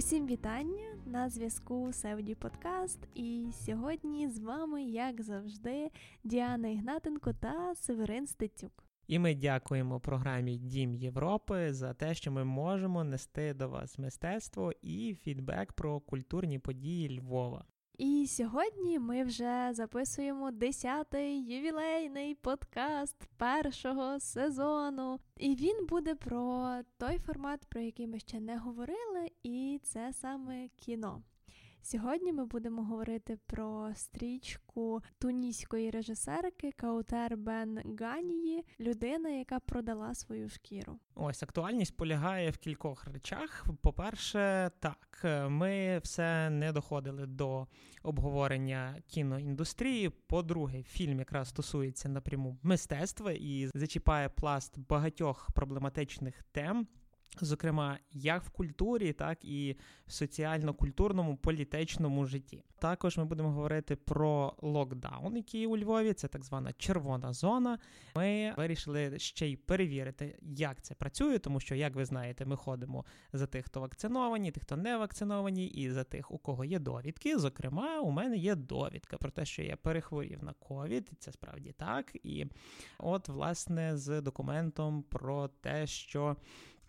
Усім вітання на зв'язку Севді Подкаст. І сьогодні з вами, як завжди, Діана Ігнатенко та Северин Стецюк. І ми дякуємо програмі Дім Європи за те, що ми можемо нести до вас мистецтво і фідбек про культурні події Львова. І сьогодні ми вже записуємо 10-й ювілейний подкаст першого сезону. І він буде про той формат, про який ми ще не говорили, і це саме кіно. Сьогодні ми будемо говорити про стрічку туніської режисерки Каутер Бен Ганії, людина, яка продала свою шкіру. Ось актуальність полягає в кількох речах. По-перше, так ми все не доходили до обговорення кіноіндустрії. По-друге, фільм якраз стосується напряму мистецтва і зачіпає пласт багатьох проблематичних тем. Зокрема, як в культурі, так і в соціально-культурному політичному житті. Також ми будемо говорити про локдаун, який у Львові, це так звана червона зона. Ми вирішили ще й перевірити, як це працює, тому що, як ви знаєте, ми ходимо за тих, хто вакциновані, тих, хто не вакциновані, і за тих, у кого є довідки. Зокрема, у мене є довідка про те, що я перехворів на ковід, і це справді так. І от, власне, з документом про те, що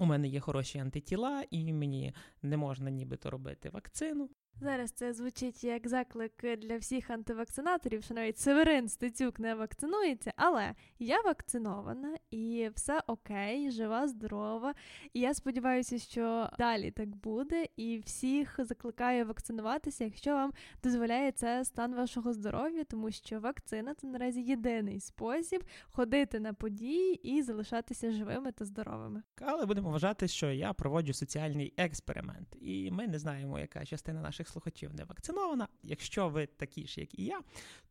у мене є хороші антитіла, і мені не можна нібито робити вакцину. Зараз це звучить як заклик для всіх антивакцинаторів, що навіть Северин Стецюк не вакцинується, але я вакцинована і все окей, жива, здорова. І я сподіваюся, що далі так буде, і всіх закликаю вакцинуватися, якщо вам дозволяє це стан вашого здоров'я, тому що вакцина це наразі єдиний спосіб ходити на події і залишатися живими та здоровими. Але будемо вважати, що я проводжу соціальний експеримент, і ми не знаємо, яка частина наших слухачів не вакцинована. Якщо ви такі ж, як і я,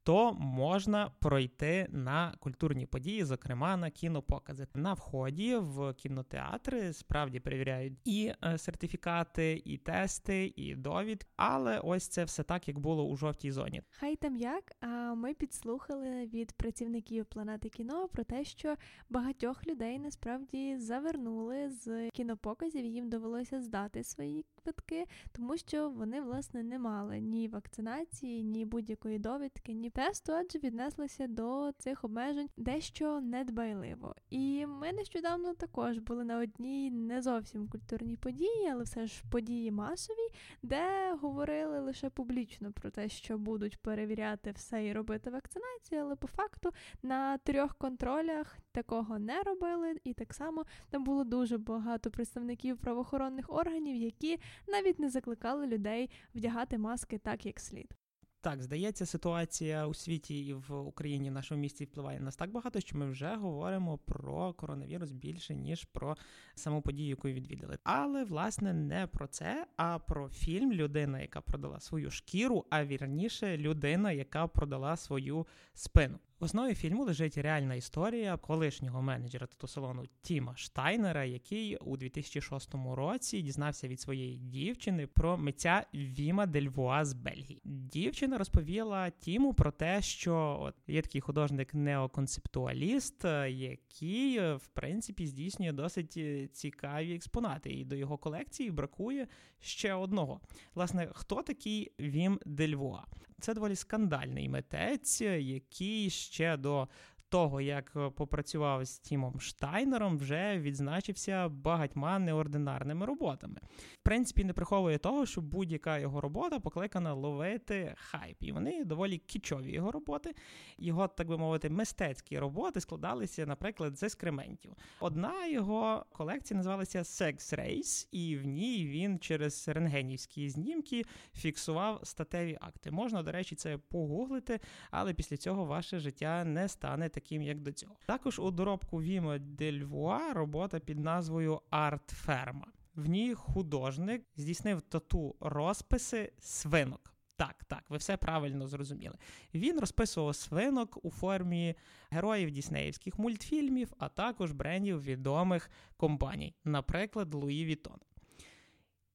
то можна пройти на культурні події, зокрема на кінопокази. На вході в кінотеатри справді перевіряють і е, сертифікати, і тести, і довід. Але ось це все так, як було у жовтій зоні. Хай там як. А ми підслухали від працівників планети кіно про те, що багатьох людей насправді завернули з кінопоказів. Їм довелося здати свої квитки, тому що вони власне не мали ні вакцинації, ні будь-якої довідки, ні тесту, адже віднеслися до цих обмежень дещо недбайливо. І ми нещодавно також були на одній не зовсім культурній події, але все ж події масові, де говорили лише публічно про те, що будуть перевіряти все і робити вакцинацію, але по факту на трьох контролях такого не робили, і так само там було дуже багато представників правоохоронних органів, які навіть не закликали людей вдягати маски так, як слід. Так, здається, ситуація у світі і в Україні в нашому місті впливає на нас так багато, що ми вже говоримо про коронавірус більше ніж про саму подію, яку відвідали. Але власне не про це, а про фільм Людина, яка продала свою шкіру, а вірніше людина, яка продала свою спину. В основі фільму лежить реальна історія колишнього менеджера тату-салону Тіма Штайнера, який у 2006 році дізнався від своєї дівчини про митця Віма Дельвуа з Бельгії. Дівчина розповіла Тіму про те, що от є такий художник неоконцептуаліст, який в принципі здійснює досить цікаві експонати, і до його колекції бракує ще одного. Власне, хто такий Вім Дельвуа? Це доволі скандальний митець, який ще до того, як е, попрацював з Тімом Штайнером, вже відзначився багатьма неординарними роботами. В принципі, не приховує того, що будь-яка його робота покликана ловити хайп. І вони доволі кічові його роботи. Його, так би мовити, мистецькі роботи складалися, наприклад, з ескрементів. Одна його колекція називалася Sex Race, і в ній він через рентгенівські знімки фіксував статеві акти. Можна, до речі, це погуглити, але після цього ваше життя не стане таким, як до цього. Також у доробку Вімо Дельвуа робота під назвою Артферма. В ній художник здійснив тату розписи свинок. Так, так, ви все правильно зрозуміли. Він розписував свинок у формі героїв діснеївських мультфільмів, а також брендів відомих компаній, наприклад, Луї Вітон.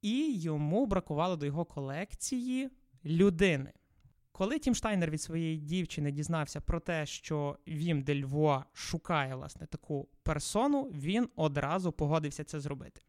І йому бракувало до його колекції людини. Коли Тім Штайнер від своєї дівчини дізнався про те, що Вім Дельвуа шукає власне таку персону, він одразу погодився це зробити.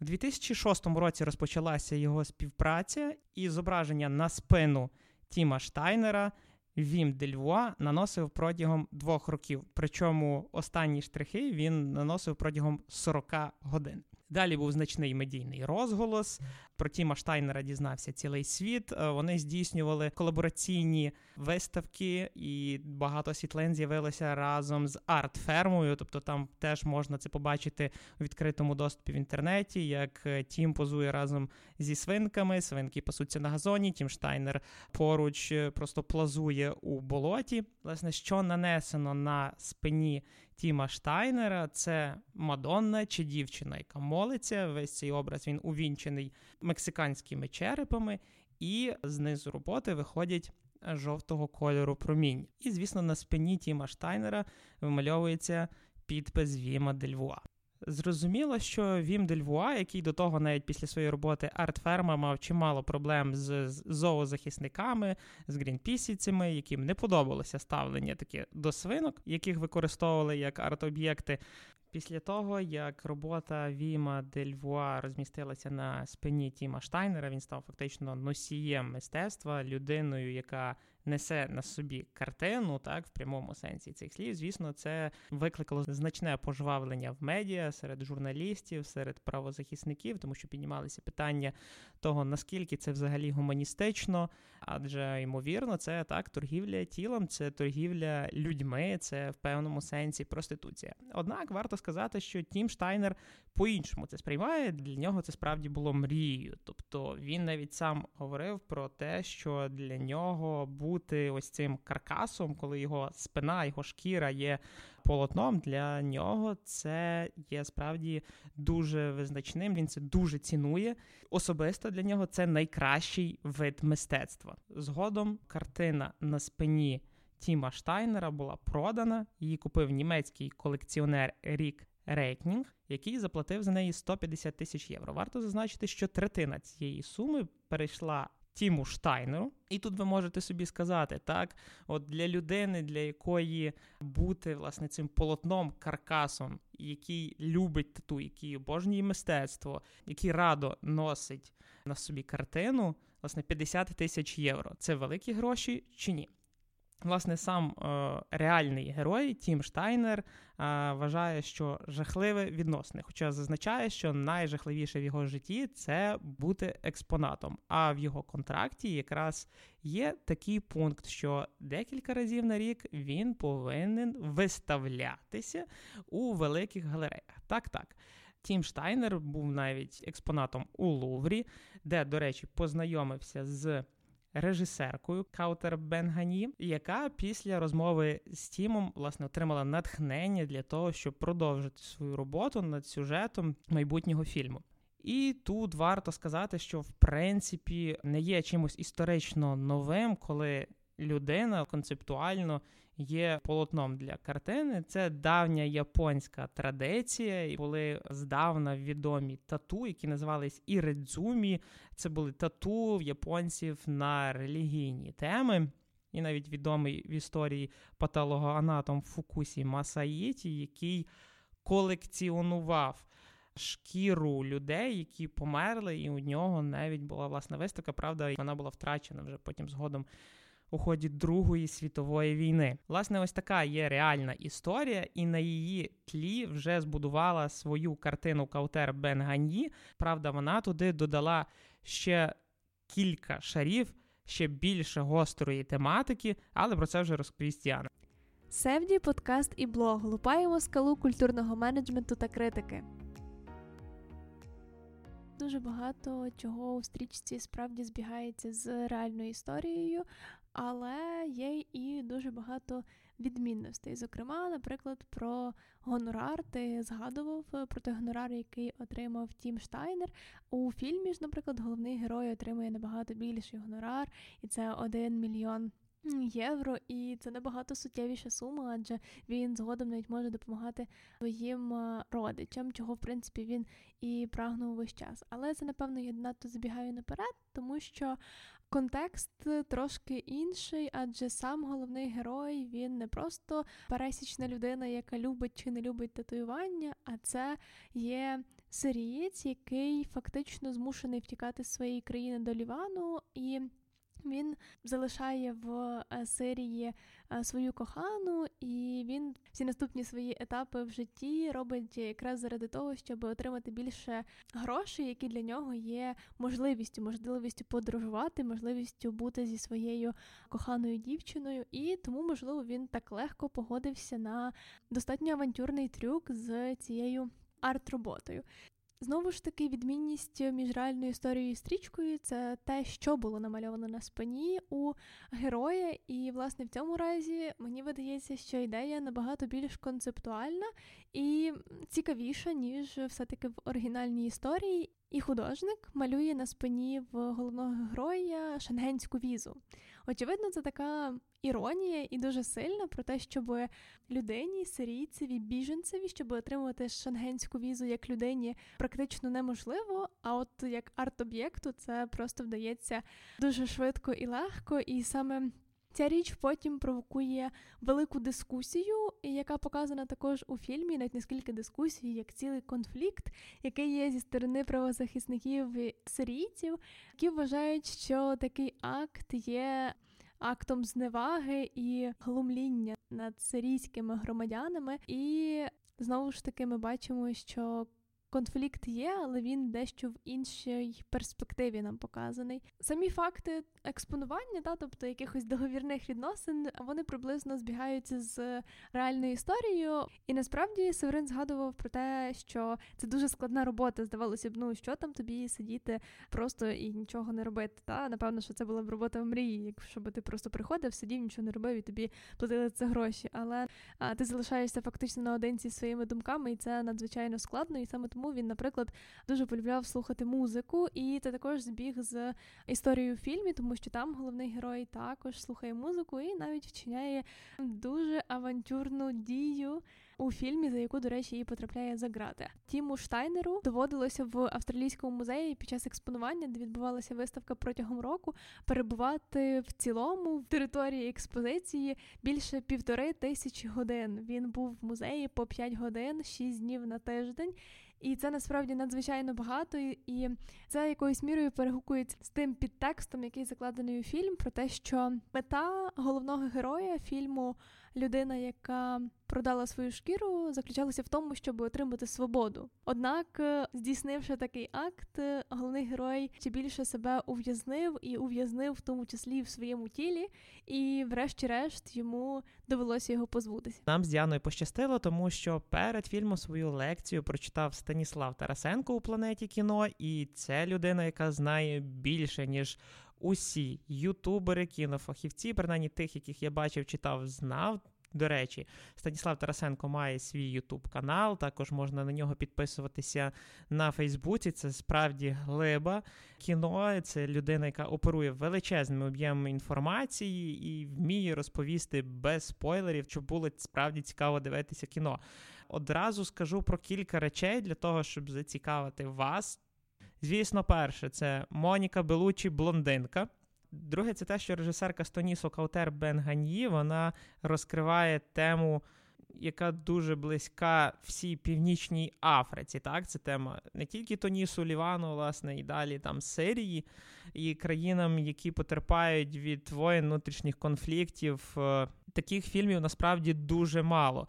У 2006 році розпочалася його співпраця, і зображення на спину Тіма Штайнера Вім Дельвуа наносив протягом двох років. Причому останні штрихи він наносив протягом 40 годин. Далі був значний медійний розголос. Про Тіма Штайнера дізнався цілий світ. Е, вони здійснювали колабораційні виставки, і багато світлин з'явилося разом з арт-фермою. Тобто там теж можна це побачити у відкритому доступі в інтернеті. Як е, Тім позує разом зі свинками, свинки пасуться на газоні. Тім Штайнер поруч е, просто плазує у болоті. Власне, що нанесено на спині Тіма Штайнера, це Мадонна чи дівчина, яка молиться. Весь цей образ він увінчений мексиканськими черепами, і знизу роботи виходять жовтого кольору промінь. І, звісно, на спині Тіма Штайнера вимальовується підпис Віма Дельвуа. Зрозуміло, що Вім Дельвуа, який до того, навіть після своєї роботи артферма, мав чимало проблем з зоозахисниками, з грінпісівцями, яким не подобалося ставлення таке до свинок, яких використовували як арт-об'єкти. Після того, як робота Віма Дельвуа розмістилася на спині Тіма Штайнера, він став фактично носієм мистецтва, людиною, яка несе на собі картину, так в прямому сенсі цих слів. Звісно, це викликало значне пожвавлення в медіа серед журналістів, серед правозахисників, тому що піднімалися питання того, наскільки це взагалі гуманістично, адже ймовірно, це так торгівля тілом, це торгівля людьми, це в певному сенсі проституція. Однак варто сказати, що Тім Штайнер по-іншому це сприймає. Для нього це справді було мрією. Тобто він навіть сам говорив про те, що для нього бути ось цим каркасом, коли його спина, його шкіра є полотном, для нього це є справді дуже визначним. Він це дуже цінує. Особисто для нього це найкращий вид мистецтва. Згодом картина на спині Тіма Штайнера була продана. Її купив німецький колекціонер Рік Рейкнінг, який заплатив за неї 150 тисяч євро. Варто зазначити, що третина цієї суми перейшла Тіму Штайнеру. І тут ви можете собі сказати, так, от для людини, для якої бути власне цим полотном, каркасом, який любить тату, який обожнює мистецтво, який радо носить на собі картину, власне, 50 тисяч євро. Це великі гроші чи ні? Власне, сам е, реальний герой Тім Штайнер е, вважає, що жахливе відносини. Хоча зазначає, що найжахливіше в його житті це бути експонатом. А в його контракті якраз є такий пункт, що декілька разів на рік він повинен виставлятися у великих галереях. Так, так. Тім Штайнер був навіть експонатом у Луврі, де, до речі, познайомився з режисеркою Каутер Бенгані, яка після розмови з Тімом власне отримала натхнення для того, щоб продовжити свою роботу над сюжетом майбутнього фільму. І тут варто сказати, що в принципі не є чимось історично новим, коли людина концептуально є полотном для картини. Це давня японська традиція. І були здавна відомі тату, які називались іридзумі. Це були тату в японців на релігійні теми. І навіть відомий в історії патологоанатом Фукусі Масаїті, який колекціонував шкіру людей, які померли, і у нього навіть була власна виставка. Правда, вона була втрачена вже потім згодом у ході Другої світової війни. Власне, ось така є реальна історія, і на її тлі вже збудувала свою картину Каутер Бен Ганьї. Правда, вона туди додала ще кілька шарів, ще більше гострої тематики, але про це вже розповість Яна. Севді, подкаст і блог. Лупаємо скалу культурного менеджменту та критики. Дуже багато чого у стрічці справді збігається з реальною історією, але є і дуже багато відмінностей. Зокрема, наприклад, про гонорар ти згадував про той гонорар, який отримав Тім Штайнер. У фільмі ж, наприклад, головний герой отримує набагато більший гонорар, і це один мільйон. Євро, і це набагато суттєвіша сума, адже він згодом навіть може допомагати своїм родичам, чого в принципі він і прагнув весь час. Але це, напевно, я надто забігаю наперед, тому що Контекст трошки інший, адже сам головний герой він не просто пересічна людина, яка любить чи не любить татуювання, а це є сирієць, який фактично змушений втікати з своєї країни до Лівану і. Він залишає в е, Сирії е, свою кохану, і він всі наступні свої етапи в житті робить якраз заради того, щоб отримати більше грошей, які для нього є можливістю, можливістю подорожувати, можливістю бути зі своєю коханою дівчиною. І тому, можливо, він так легко погодився на достатньо авантюрний трюк з цією арт-роботою. Знову ж таки, відмінність між реальною історією і стрічкою це те, що було намальовано на спині у героя. І, власне, в цьому разі мені видається, що ідея набагато більш концептуальна і цікавіша, ніж все-таки в оригінальній історії. І художник малює на спині в головного героя шенгенську візу. Очевидно, це така іронія і дуже сильна про те, щоб людині, сирійцеві, біженцеві, щоб отримувати шенгенську візу як людині, практично неможливо. А от як арт-об'єкту це просто вдається дуже швидко і легко, і саме. Ця річ потім провокує велику дискусію, яка показана також у фільмі, навіть не скільки дискусій, як цілий конфлікт, який є зі сторони правозахисників сирійців, які вважають, що такий акт є актом зневаги і глумління над сирійськими громадянами. І знову ж таки ми бачимо, що конфлікт є, але він дещо в іншій перспективі нам показаний. Самі факти експонування, та, тобто якихось договірних відносин, вони приблизно збігаються з реальною історією. І насправді Северин згадував про те, що це дуже складна робота. Здавалося б, ну що там тобі сидіти просто і нічого не робити. Та напевно, що це була б робота в мрії, якщо би ти просто приходив, сидів, нічого не робив і тобі платили це гроші. Але а, ти залишаєшся фактично наодинці своїми думками, і це надзвичайно складно. І саме тому він, наприклад, дуже полюбляв слухати музику, і це також збіг з історією в фільмі, тому що там головний герой також слухає музику і навіть вчиняє дуже авантюрну дію. У фільмі, за яку, до речі, її потрапляє за грати. Тіму Штайнеру доводилося в австралійському музеї під час експонування, де відбувалася виставка протягом року, перебувати в цілому в території експозиції більше півтори тисячі годин. Він був в музеї по 5 годин, 6 днів на тиждень. І це насправді надзвичайно багато, і це якоюсь мірою перегукується з тим підтекстом, який закладений у фільм, про те, що мета головного героя фільму людина, яка продала свою шкіру, заключалася в тому, щоб отримати свободу. Однак, е, здійснивши такий акт, е, головний герой ще більше себе ув'язнив і ув'язнив в тому числі в своєму тілі, і, врешті-решт, йому довелося його позбутися. Нам з Діаною пощастило, тому що перед фільмом свою лекцію прочитав Станіслав Тарасенко у планеті кіно, і це людина, яка знає більше ніж усі ютубери, кінофахівці, принаймні тих, яких я бачив, читав, знав. До речі, Станіслав Тарасенко має свій ютуб канал. Також можна на нього підписуватися на Фейсбуці. Це справді глиба кіно. Це людина, яка оперує величезними об'ємами інформації і вміє розповісти без спойлерів, щоб було справді цікаво дивитися кіно. Одразу скажу про кілька речей для того, щоб зацікавити вас. Звісно, перше, це Моніка Белучі блондинка. Друге, це те, що режисерка Стонісо Каутер Бенганьї вона розкриває тему, яка дуже близька всій північній Африці. Так, це тема не тільки Тонісу, Лівану, власне, і далі там Сирії і країнам, які потерпають від воєн внутрішніх конфліктів. Е, таких фільмів насправді дуже мало.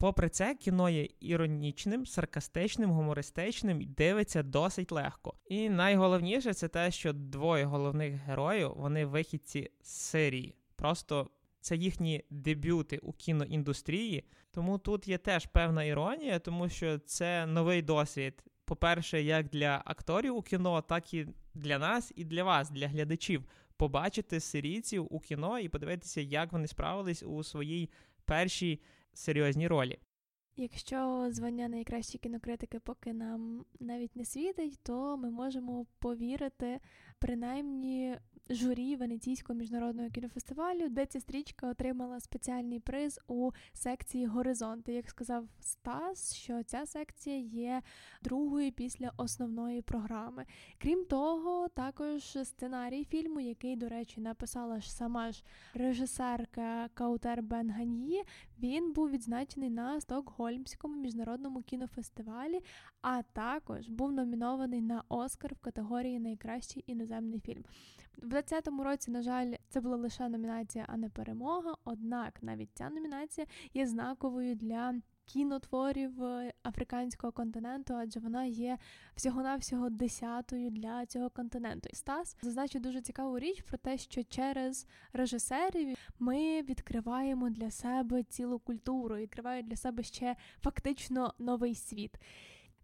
Попри це, кіно є іронічним, саркастичним, гумористичним і дивиться досить легко. І найголовніше це те, що двоє головних героїв вони вихідці з Сирії. Просто це їхні дебюти у кіноіндустрії. Тому тут є теж певна іронія, тому що це новий досвід. По-перше, як для акторів у кіно, так і для нас, і для вас, для глядачів, побачити сирійців у кіно і подивитися, як вони справились у своїй першій серйозні ролі. Якщо звання найкращі кінокритики поки нам навіть не світить, то ми можемо повірити принаймні журі Венеційського міжнародного кінофестивалю, де ця стрічка отримала спеціальний приз у секції Горизонти. Як сказав Стас, що ця секція є другою після основної програми. Крім того, також сценарій фільму, який, до речі, написала ж сама ж режисерка Каутер Бенганьї, він був відзначений на Стокгольмському міжнародному кінофестивалі, а також був номінований на Оскар в категорії Найкращий іноземний фільм. В 2020 році, на жаль, це була лише номінація, а не перемога. Однак навіть ця номінація є знаковою для кінотворів е, африканського континенту, адже вона є всього-навсього десятою для цього континенту. І Стас зазначив дуже цікаву річ про те, що через режисерів ми відкриваємо для себе цілу культуру, відкривають для себе ще фактично новий світ.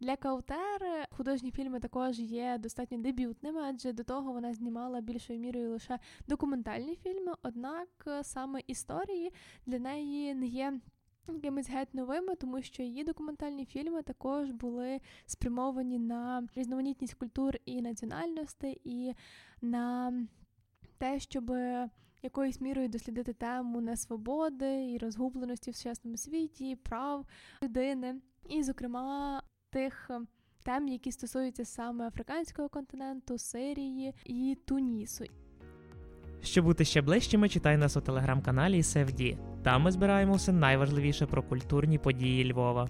Для Каутер художні фільми також є достатньо дебютними, адже до того вона знімала більшою мірою лише документальні фільми. Однак е, саме історії для неї не є якимись геть новими, тому що її документальні фільми також були спрямовані на різноманітність культур і національностей, і на те, щоб якоюсь мірою дослідити тему несвободи і розгубленості в сучасному світі, прав людини, і, зокрема, тих. Тем, які стосуються саме африканського континенту, Сирії і Тунісу. Щоб бути ще ближчими, читай нас у телеграм-каналі SFD. Там ми збираємо все найважливіше про культурні події Львова.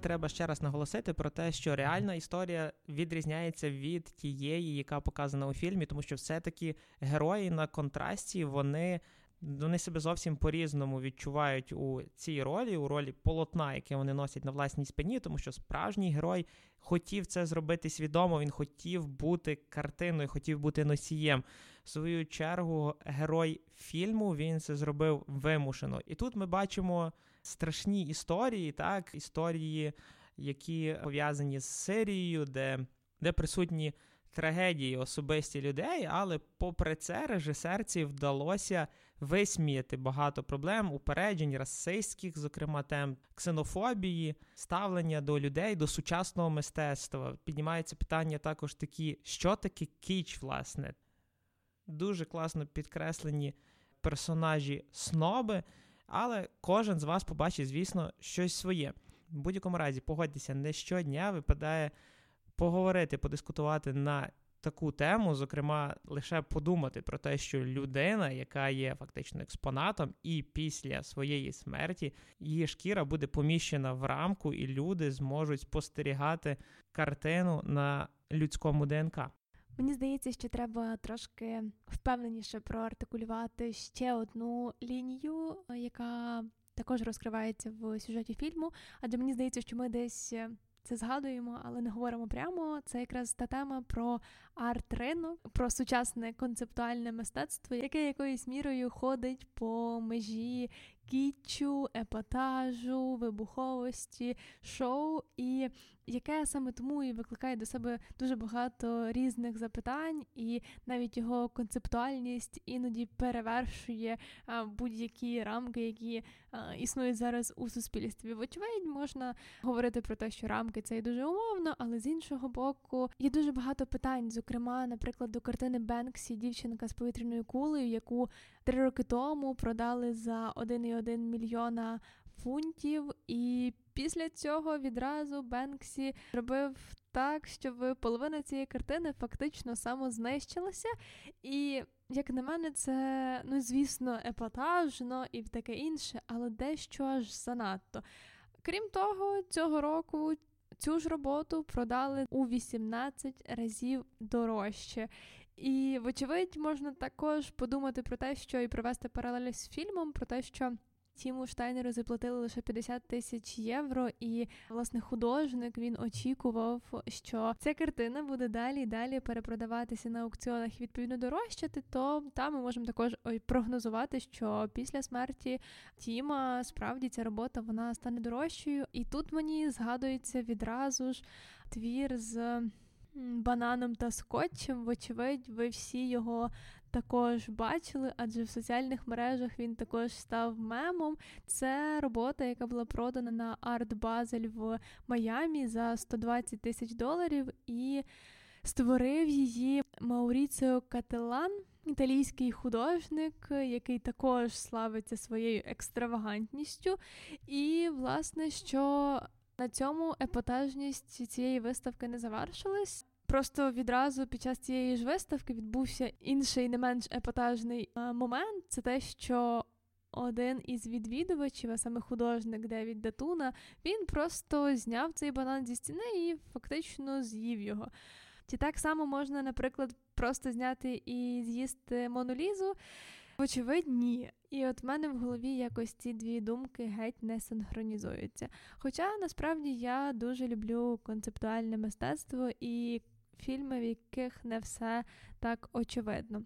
Треба ще раз наголосити про те, що реальна історія відрізняється від тієї, яка показана у фільмі, тому що все-таки герої на контрасті вони вони себе зовсім по-різному відчувають у цій ролі, у ролі полотна, яке вони носять на власній спині, тому що справжній герой хотів це зробити свідомо, він хотів бути картиною, хотів бути носієм. В свою чергу, герой фільму він це зробив вимушено. І тут ми бачимо страшні історії, так, історії, які пов'язані з Сирією, де, де присутні. Трагедії особисті людей, але попри це режисерці вдалося висміяти багато проблем, упереджень, расистських, зокрема тем, ксенофобії, ставлення до людей, до сучасного мистецтва. Піднімається питання також такі, що таке кіч, власне. Дуже класно підкреслені персонажі сноби, але кожен з вас побачить, звісно, щось своє. В будь-якому разі, погодьтеся, не щодня випадає поговорити, подискутувати на таку тему, зокрема, лише подумати про те, що людина, яка є фактично експонатом, і після своєї смерті її шкіра буде поміщена в рамку, і люди зможуть спостерігати картину на людському ДНК. Мені здається, що треба трошки впевненіше проартикулювати ще одну лінію, яка також розкривається в сюжеті фільму. Адже мені здається, що ми десь це згадуємо, але не говоримо прямо. Це якраз та тема про арт-ринок, про сучасне концептуальне мистецтво, яке якоюсь мірою ходить по межі кітчу, епатажу, вибуховості, шоу, і яке саме тому і викликає до себе дуже багато різних запитань, і навіть його концептуальність іноді перевершує будь-які рамки, які існують зараз у суспільстві. Вочевидь, можна говорити про те, що рамки це є дуже умовно, але з іншого боку є дуже багато питань. Зокрема, наприклад, до картини Бенксі дівчинка з повітряною кулею, яку три роки тому продали за 1,1 мільйона фунтів, і після цього відразу Бенксі робив так, щоб половина цієї картини фактично самознищилася. І, як на мене, це, ну, звісно, епатажно і таке інше, але дещо аж занадто. Крім того, цього року. Цю ж роботу продали у 18 разів дорожче. І, вочевидь, можна також подумати про те, що і провести паралелі з фільмом, про те, що Тіму Штайнеру заплатили лише 50 тисяч євро, і власне художник він очікував, що ця картина буде далі і далі перепродаватися на аукціонах і відповідно дорожчати. То там ми можемо також прогнозувати, що після смерті Тіма справді ця робота вона стане дорожчою. І тут мені згадується відразу ж твір з. Бананом та скотчем, вочевидь, ви всі його також бачили, адже в соціальних мережах він також став мемом. Це робота, яка була продана на Арт Базель в Майамі за 120 тисяч доларів, і створив її Мауріціо Кателан. італійський художник, який також славиться своєю екстравагантністю. І, власне, що на цьому епатажність цієї виставки не завершилась. Просто відразу під час цієї ж виставки відбувся інший не менш епатажний момент. Це те, що один із відвідувачів, а саме художник Девід Датуна, він просто зняв цей банан зі стіни і фактично з'їв його. Чи так само можна, наприклад, просто зняти і з'їсти монолізу? Вочевидь, ні. І от в мене в голові якось ці дві думки геть не синхронізуються. Хоча насправді я дуже люблю концептуальне мистецтво і фільми, в яких не все так очевидно.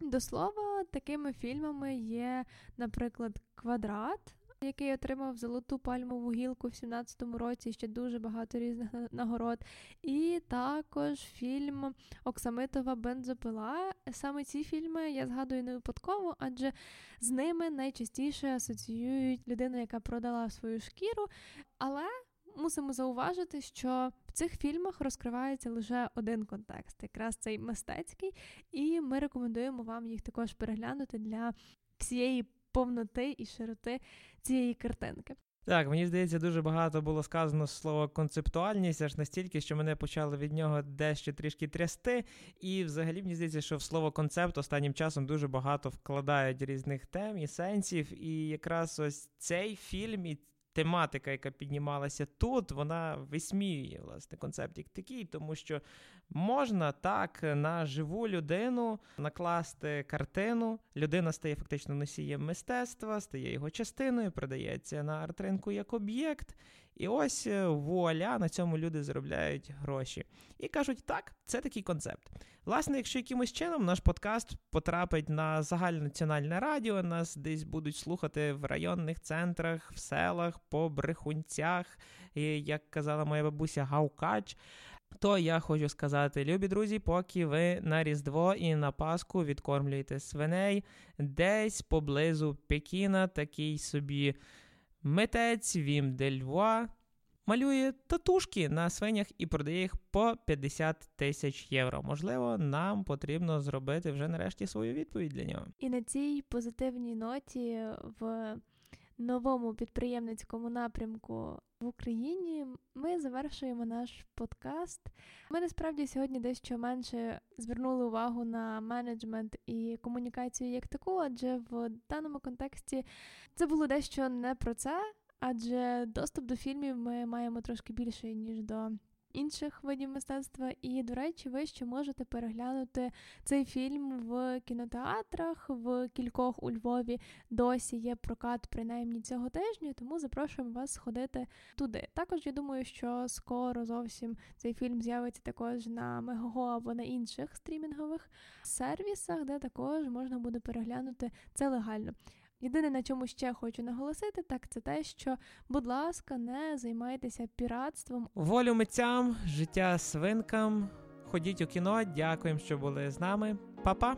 До слова, такими фільмами є, наприклад, Квадрат, який отримав золоту пальмову гілку в 17-му році, ще дуже багато різних нагород. І також фільм Оксамитова бензопила. Саме ці фільми я згадую не випадково, адже з ними найчастіше асоціюють людину, яка продала свою шкіру. Але мусимо зауважити, що в цих фільмах розкривається лише один контекст, якраз цей мистецький, і ми рекомендуємо вам їх також переглянути для всієї повноти і широти цієї картинки. Так, мені здається, дуже багато було сказано слово концептуальність, аж настільки, що мене почало від нього дещо трішки трясти. І взагалі мені здається, що в слово концепт останнім часом дуже багато вкладають різних тем і сенсів. І якраз ось цей фільм і тематика, яка піднімалася тут, вона висміює власне концепт як такий, тому що можна так на живу людину накласти картину. Людина стає фактично носієм мистецтва, стає його частиною, продається на арт-ринку як об'єкт. І ось е, вуаля, на цьому люди заробляють гроші. І кажуть, так, це такий концепт. Власне, якщо якимось чином наш подкаст потрапить на загальнонаціональне радіо, нас десь будуть слухати в районних центрах, в селах, по брехунцях, як казала моя бабуся, Гаукач. То я хочу сказати, любі друзі, поки ви на Різдво і на Пасху відкормлюєте свиней десь поблизу Пекіна, такий собі митець Вім Дельва малює татушки на свинях і продає їх по 50 тисяч євро. Можливо, нам потрібно зробити вже нарешті свою відповідь для нього. І на цій позитивній ноті в новому підприємницькому напрямку в Україні ми завершуємо наш подкаст. Ми насправді сьогодні дещо менше звернули увагу на менеджмент і комунікацію як таку, адже в даному контексті це було дещо не про це, адже доступ до фільмів ми маємо трошки більше ніж до інших видів мистецтва. І, до речі, ви ще можете переглянути цей фільм в кінотеатрах, в кількох у Львові досі є прокат, принаймні цього тижня, тому запрошуємо вас сходити туди. Також я думаю, що скоро зовсім цей фільм з'явиться також на Мегого або на інших стрімінгових сервісах, де також можна буде переглянути це легально. Єдине, на чому ще хочу наголосити, так це те, що, будь ласка, не займайтеся піратством. Волю митцям, життя свинкам. Ходіть у кіно. Дякуємо, що були з нами. Па-па!